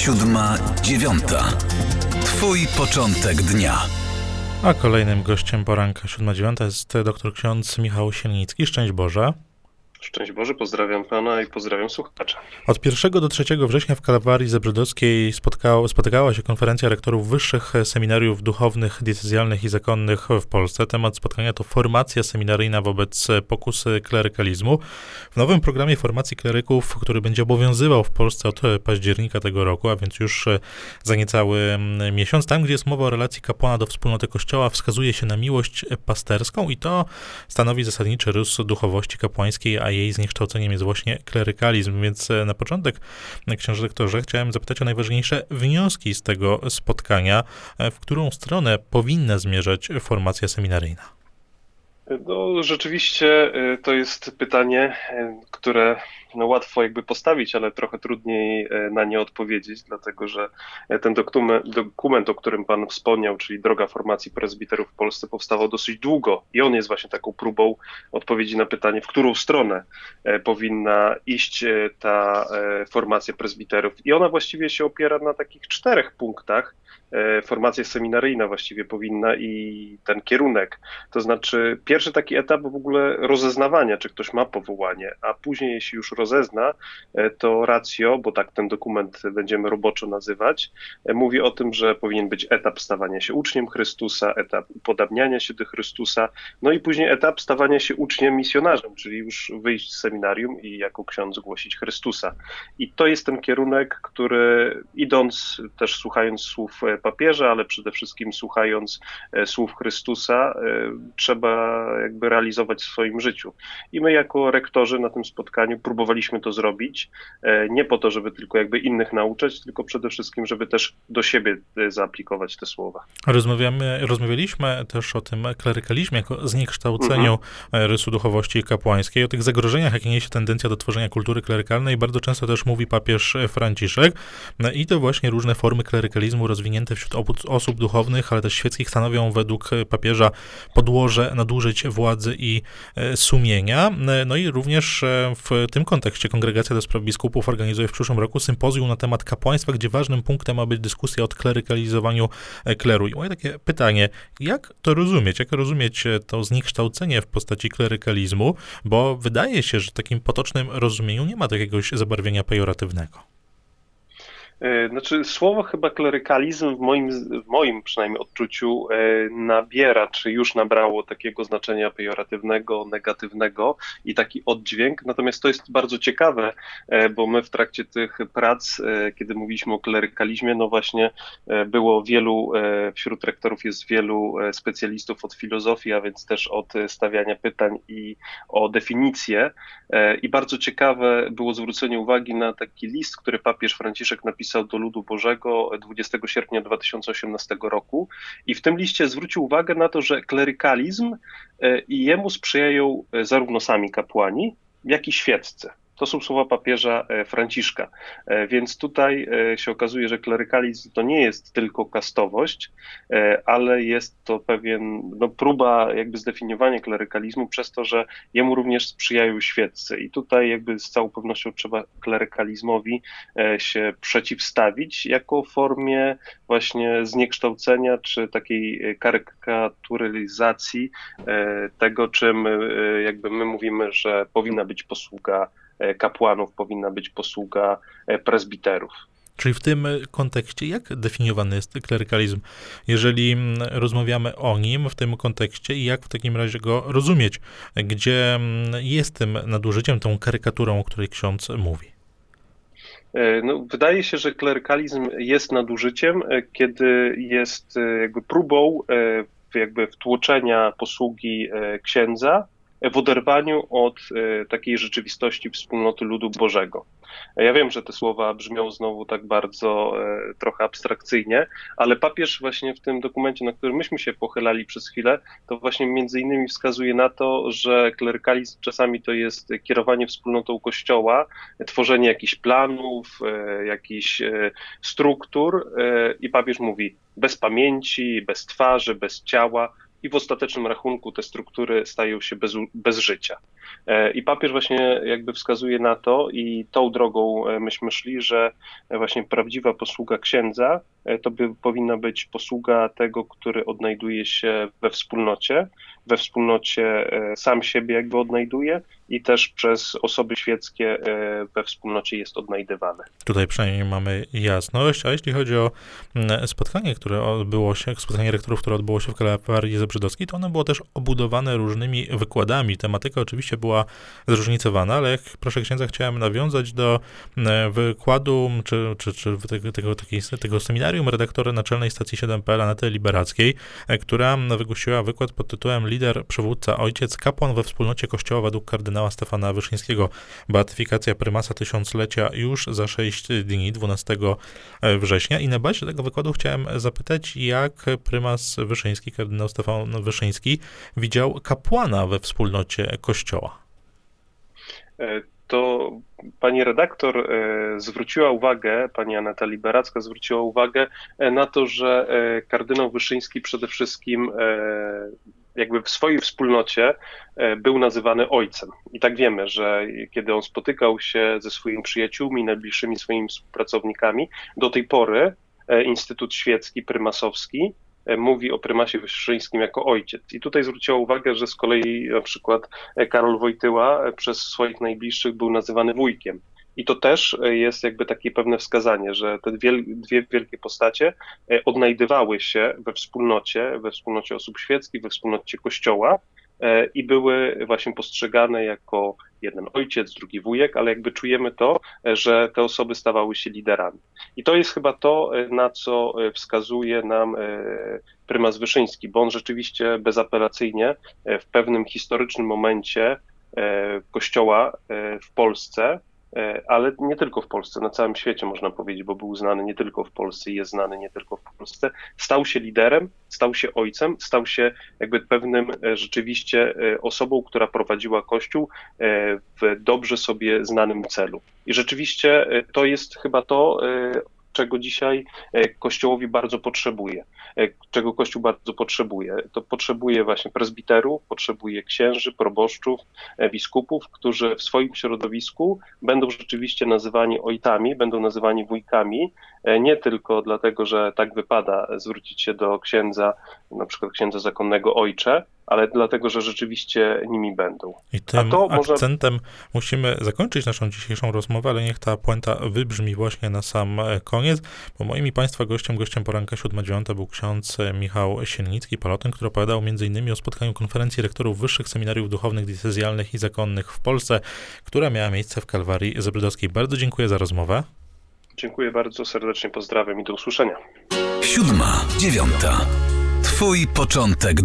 siódma, dziewiąta. Twój początek dnia. A kolejnym gościem poranka 7.9 jest doktor ksiądz Michał Siennicki. Szczęść Boże. Szczęść Boże, pozdrawiam Pana i pozdrawiam słuchacza. Od 1 do 3 września w Kalwarii Zebrzydowskiej spotkała, spotykała się konferencja rektorów wyższych seminariów duchownych, diecezjalnych i zakonnych w Polsce. Temat spotkania to formacja seminaryjna wobec pokusy klerykalizmu. W nowym programie formacji kleryków, który będzie obowiązywał w Polsce od października tego roku, a więc już za niecały miesiąc, tam gdzie jest mowa o relacji kapłana do wspólnoty Kościoła, wskazuje się na miłość pasterską i to stanowi zasadniczy rys duchowości kapłańskiej, a jej zniekształceniem jest właśnie klerykalizm. Więc e, na początek, e, książę doktorze, chciałem zapytać o najważniejsze wnioski z tego spotkania. E, w którą stronę powinna zmierzać formacja seminaryjna? No, rzeczywiście to jest pytanie, które no, łatwo jakby postawić, ale trochę trudniej e, na nie odpowiedzieć, dlatego że e, ten dokument, dokument, o którym Pan wspomniał, czyli Droga Formacji Prezbiterów w Polsce, powstawał dosyć długo i on jest właśnie taką próbą odpowiedzi na pytanie, w którą stronę e, powinna iść ta formacja prezbiterów. I ona właściwie się opiera na takich czterech punktach. Formacja seminaryjna właściwie powinna i ten kierunek. To znaczy, pierwszy taki etap w ogóle rozeznawania, czy ktoś ma powołanie, a później, jeśli już rozezna, e, to ratio, bo tak ten dokument będziemy roboczo nazywać, e, mówi o tym, że powinien być etap stawania się uczniem Chrystusa, etap upodabniania się do Chrystusa, no i później etap stawania się uczniem misjonarzem, czyli już wyjść z seminarium i jako ksiądz głosić Chrystusa. I to jest ten kierunek, który idąc, też słuchając słów e, papieża, ale przede wszystkim słuchając słów Chrystusa, trzeba jakby realizować w swoim życiu. I my jako rektorzy na tym spotkaniu próbowaliśmy próbowaliśmy to zrobić, e, nie po to, żeby tylko jakby innych nauczać, tylko przede wszystkim, żeby też do siebie e, zaaplikować te słowa. Rozmawiamy, rozmawialiśmy też o tym klerykalizmie jako zniekształceniu mhm. rysu duchowości kapłańskiej, o tych zagrożeniach, jakie niesie tendencja do tworzenia kultury klerykalnej. Bardzo często też mówi papież Franciszek i to właśnie różne formy klerykalizmu rozwinięte wśród osób duchownych, ale też świeckich stanowią według papieża podłoże nadużyć władzy i e, sumienia. No i również w tym kontekście kontekście Kongregacja do Spraw Biskupów organizuje w przyszłym roku sympozjum na temat kapłaństwa, gdzie ważnym punktem ma być dyskusja o klerykalizowaniu e, kleru. I moje takie pytanie, jak to rozumieć? Jak rozumieć e, to zniekształcenie w postaci klerykalizmu? Bo wydaje się, że w takim potocznym rozumieniu nie ma jakiegoś zabarwienia pejoratywnego. E, znaczy, słowo chyba klerykalizm w moim, w moim przynajmniej odczuciu e, nabiera, czy już nabrało takiego znaczenia pejoratywnego, negatywnego i taki oddźwięk. Natomiast to jest bardzo ciekawe, e, bo my w trakcie tych prac, kiedy mówiliśmy o klerykalizmie, no właśnie było wielu, wśród rektorów jest wielu specjalistów od filozofii, a więc też od stawiania pytań i o definicję. I bardzo ciekawe było zwrócenie uwagi na taki list, który papież Franciszek napisał do ludu Bożego 20 sierpnia 2018 roku i w tym liście zwrócił uwagę na to, że klerykalizm e, i jemu sprzyjają e, zarówno sami kapłani, jak i świeccy. To są słowa papieża e, Franciszka. E, więc tutaj e, się okazuje, że klerykalizm to nie jest tylko kastowość, ale jest to pewien no, próba jakby zdefiniowania klerykalizmu przez to, że jemu również sprzyjają świeccy. I tutaj jakby z całą pewnością trzeba klerykalizmowi się przeciwstawić jako formie właśnie zniekształcenia czy takiej karykaturyzacji tego, czym jakby my mówimy, że powinna być posługa kapłanów powinna być posługa e, prezbiterów. Czyli w tym kontekście, jak definiowany jest klerykalizm, jeżeli mm, rozmawiamy o nim w tym kontekście i jak w takim razie go rozumieć, gdzie mm, jest tym nadużyciem, tą karykaturą, o której ksiądz mówi? E, no, wydaje się, że klerykalizm jest nadużyciem, kiedy jest jakby próbą jakby wtłoczenia posługi księdza w oderwaniu od e, takiej rzeczywistości wspólnoty ludu Bożego. Ja wiem, że te słowa brzmią znowu tak bardzo e, trochę abstrakcyjnie, ale papież właśnie w tym dokumencie, na którym myśmy się pochylali przez chwilę, to właśnie między innymi wskazuje na to, że klerykalizm czasami to jest kierowanie wspólnotą Kościoła, tworzenie jakichś planów, e, jakichś struktur i papież mówi bez pamięci, bez twarzy, bez ciała, i w ostatecznym rachunku te struktury stają się bez, bez życia. I papież właśnie jakby wskazuje na to i tą drogą myśmy szli, że właśnie prawdziwa posługa księdza to by powinna być posługa tego, który odnajduje się we wspólnocie, we wspólnocie sam siebie jakby odnajduje i też przez osoby świeckie we wspólnocie jest odnajdywany. Tutaj przynajmniej mamy jasność, a jeśli chodzi o mm, spotkanie, które odbyło się, spotkanie rektorów, które odbyło się w Kalwarii Zebrzydowskiej, to ono było też obudowane różnymi wykładami. Tematyka oczywiście była zróżnicowana, ale jak proszę księdza chciałem nawiązać do mm, wykładu, czy, czy, czy tego, tego, tego seminarium redaktora naczelnej stacji 7PL Anety Liberackiej, e, która wygłosiła wykład pod tytułem Lider, przywódca, ojciec, kapłan we wspólnocie kościoła według kardynała Stefana Wyszyńskiego. Beatyfikacja prymasa tysiąclecia już za 6 dni, 12 września. I na bazie tego wykładu chciałem zapytać, jak prymas Wyszyński, kardynał Stefan Wyszyński, widział kapłana we wspólnocie Kościoła. E, to pani redaktor e, zwróciła uwagę, pani Aneta Liberacka zwróciła uwagę e, na to, że kardynał Wyszyński przede wszystkim jakby w swojej wspólnocie był nazywany ojcem. I tak wiemy, że kiedy on spotykał się ze swoimi przyjaciółmi, najbliższymi swoimi współpracownikami, do tej pory Instytut Świecki, Prymasowski, E, mówi o prymasie wyszyńskim jako ojciec. I tutaj zwróciła uwagę, że z kolei na przykład e, Karol Wojtyła e, przez swoich najbliższych był nazywany wujkiem. I to też jest jakby takie pewne wskazanie, że te dwie, dwie wielkie postacie odnajdywały się we wspólnocie, we wspólnocie osób świeckich, we wspólnocie kościoła i były właśnie postrzegane jako jeden ojciec, drugi wujek, ale jakby czujemy to, że te osoby stawały się liderami. I to jest chyba to, na co wskazuje nam e, prymas Wyszyński, bo on rzeczywiście bezapelacyjnie e, w pewnym historycznym momencie e, Kościoła w Polsce E, ale nie tylko w Polsce, na całym świecie można powiedzieć, bo był znany nie tylko w Polsce jest znany nie tylko w Polsce, stał się liderem, stał się ojcem, stał się jakby pewnym e, rzeczywiście e, osobą, która prowadziła Kościół w dobrze sobie znanym celu. I rzeczywiście to jest chyba to, czego dzisiaj Kościołowi bardzo potrzebuje. Czego Kościół bardzo potrzebuje? To potrzebuje właśnie prezbiterów, potrzebuje księży, proboszczów, biskupów, którzy w swoim środowisku będą rzeczywiście nazywani ojcami, będą nazywani wujkami, nie tylko dlatego, że tak wypada zwrócić się do księdza, na przykład księdza zakonnego ojcze, ale dlatego, że rzeczywiście nimi będą. I tym akcentem może... musimy zakończyć naszą dzisiejszą rozmowę, ale niech ta puenta wybrzmi właśnie na sam koniec, bo moim i Państwa gościem, gościem poranka 7-9 był ksiądz Michał Siennicki-Palotyn, który opowiadał m.in. o spotkaniu konferencji rektorów wyższych seminariów duchownych, diecezjalnych i zakonnych w Polsce, która miała miejsce w Kalwarii Zebrydowskiej. Bardzo dziękuję za rozmowę. Dziękuję bardzo serdecznie, pozdrawiam i do usłyszenia. Siódma, dziewiąta. Twój początek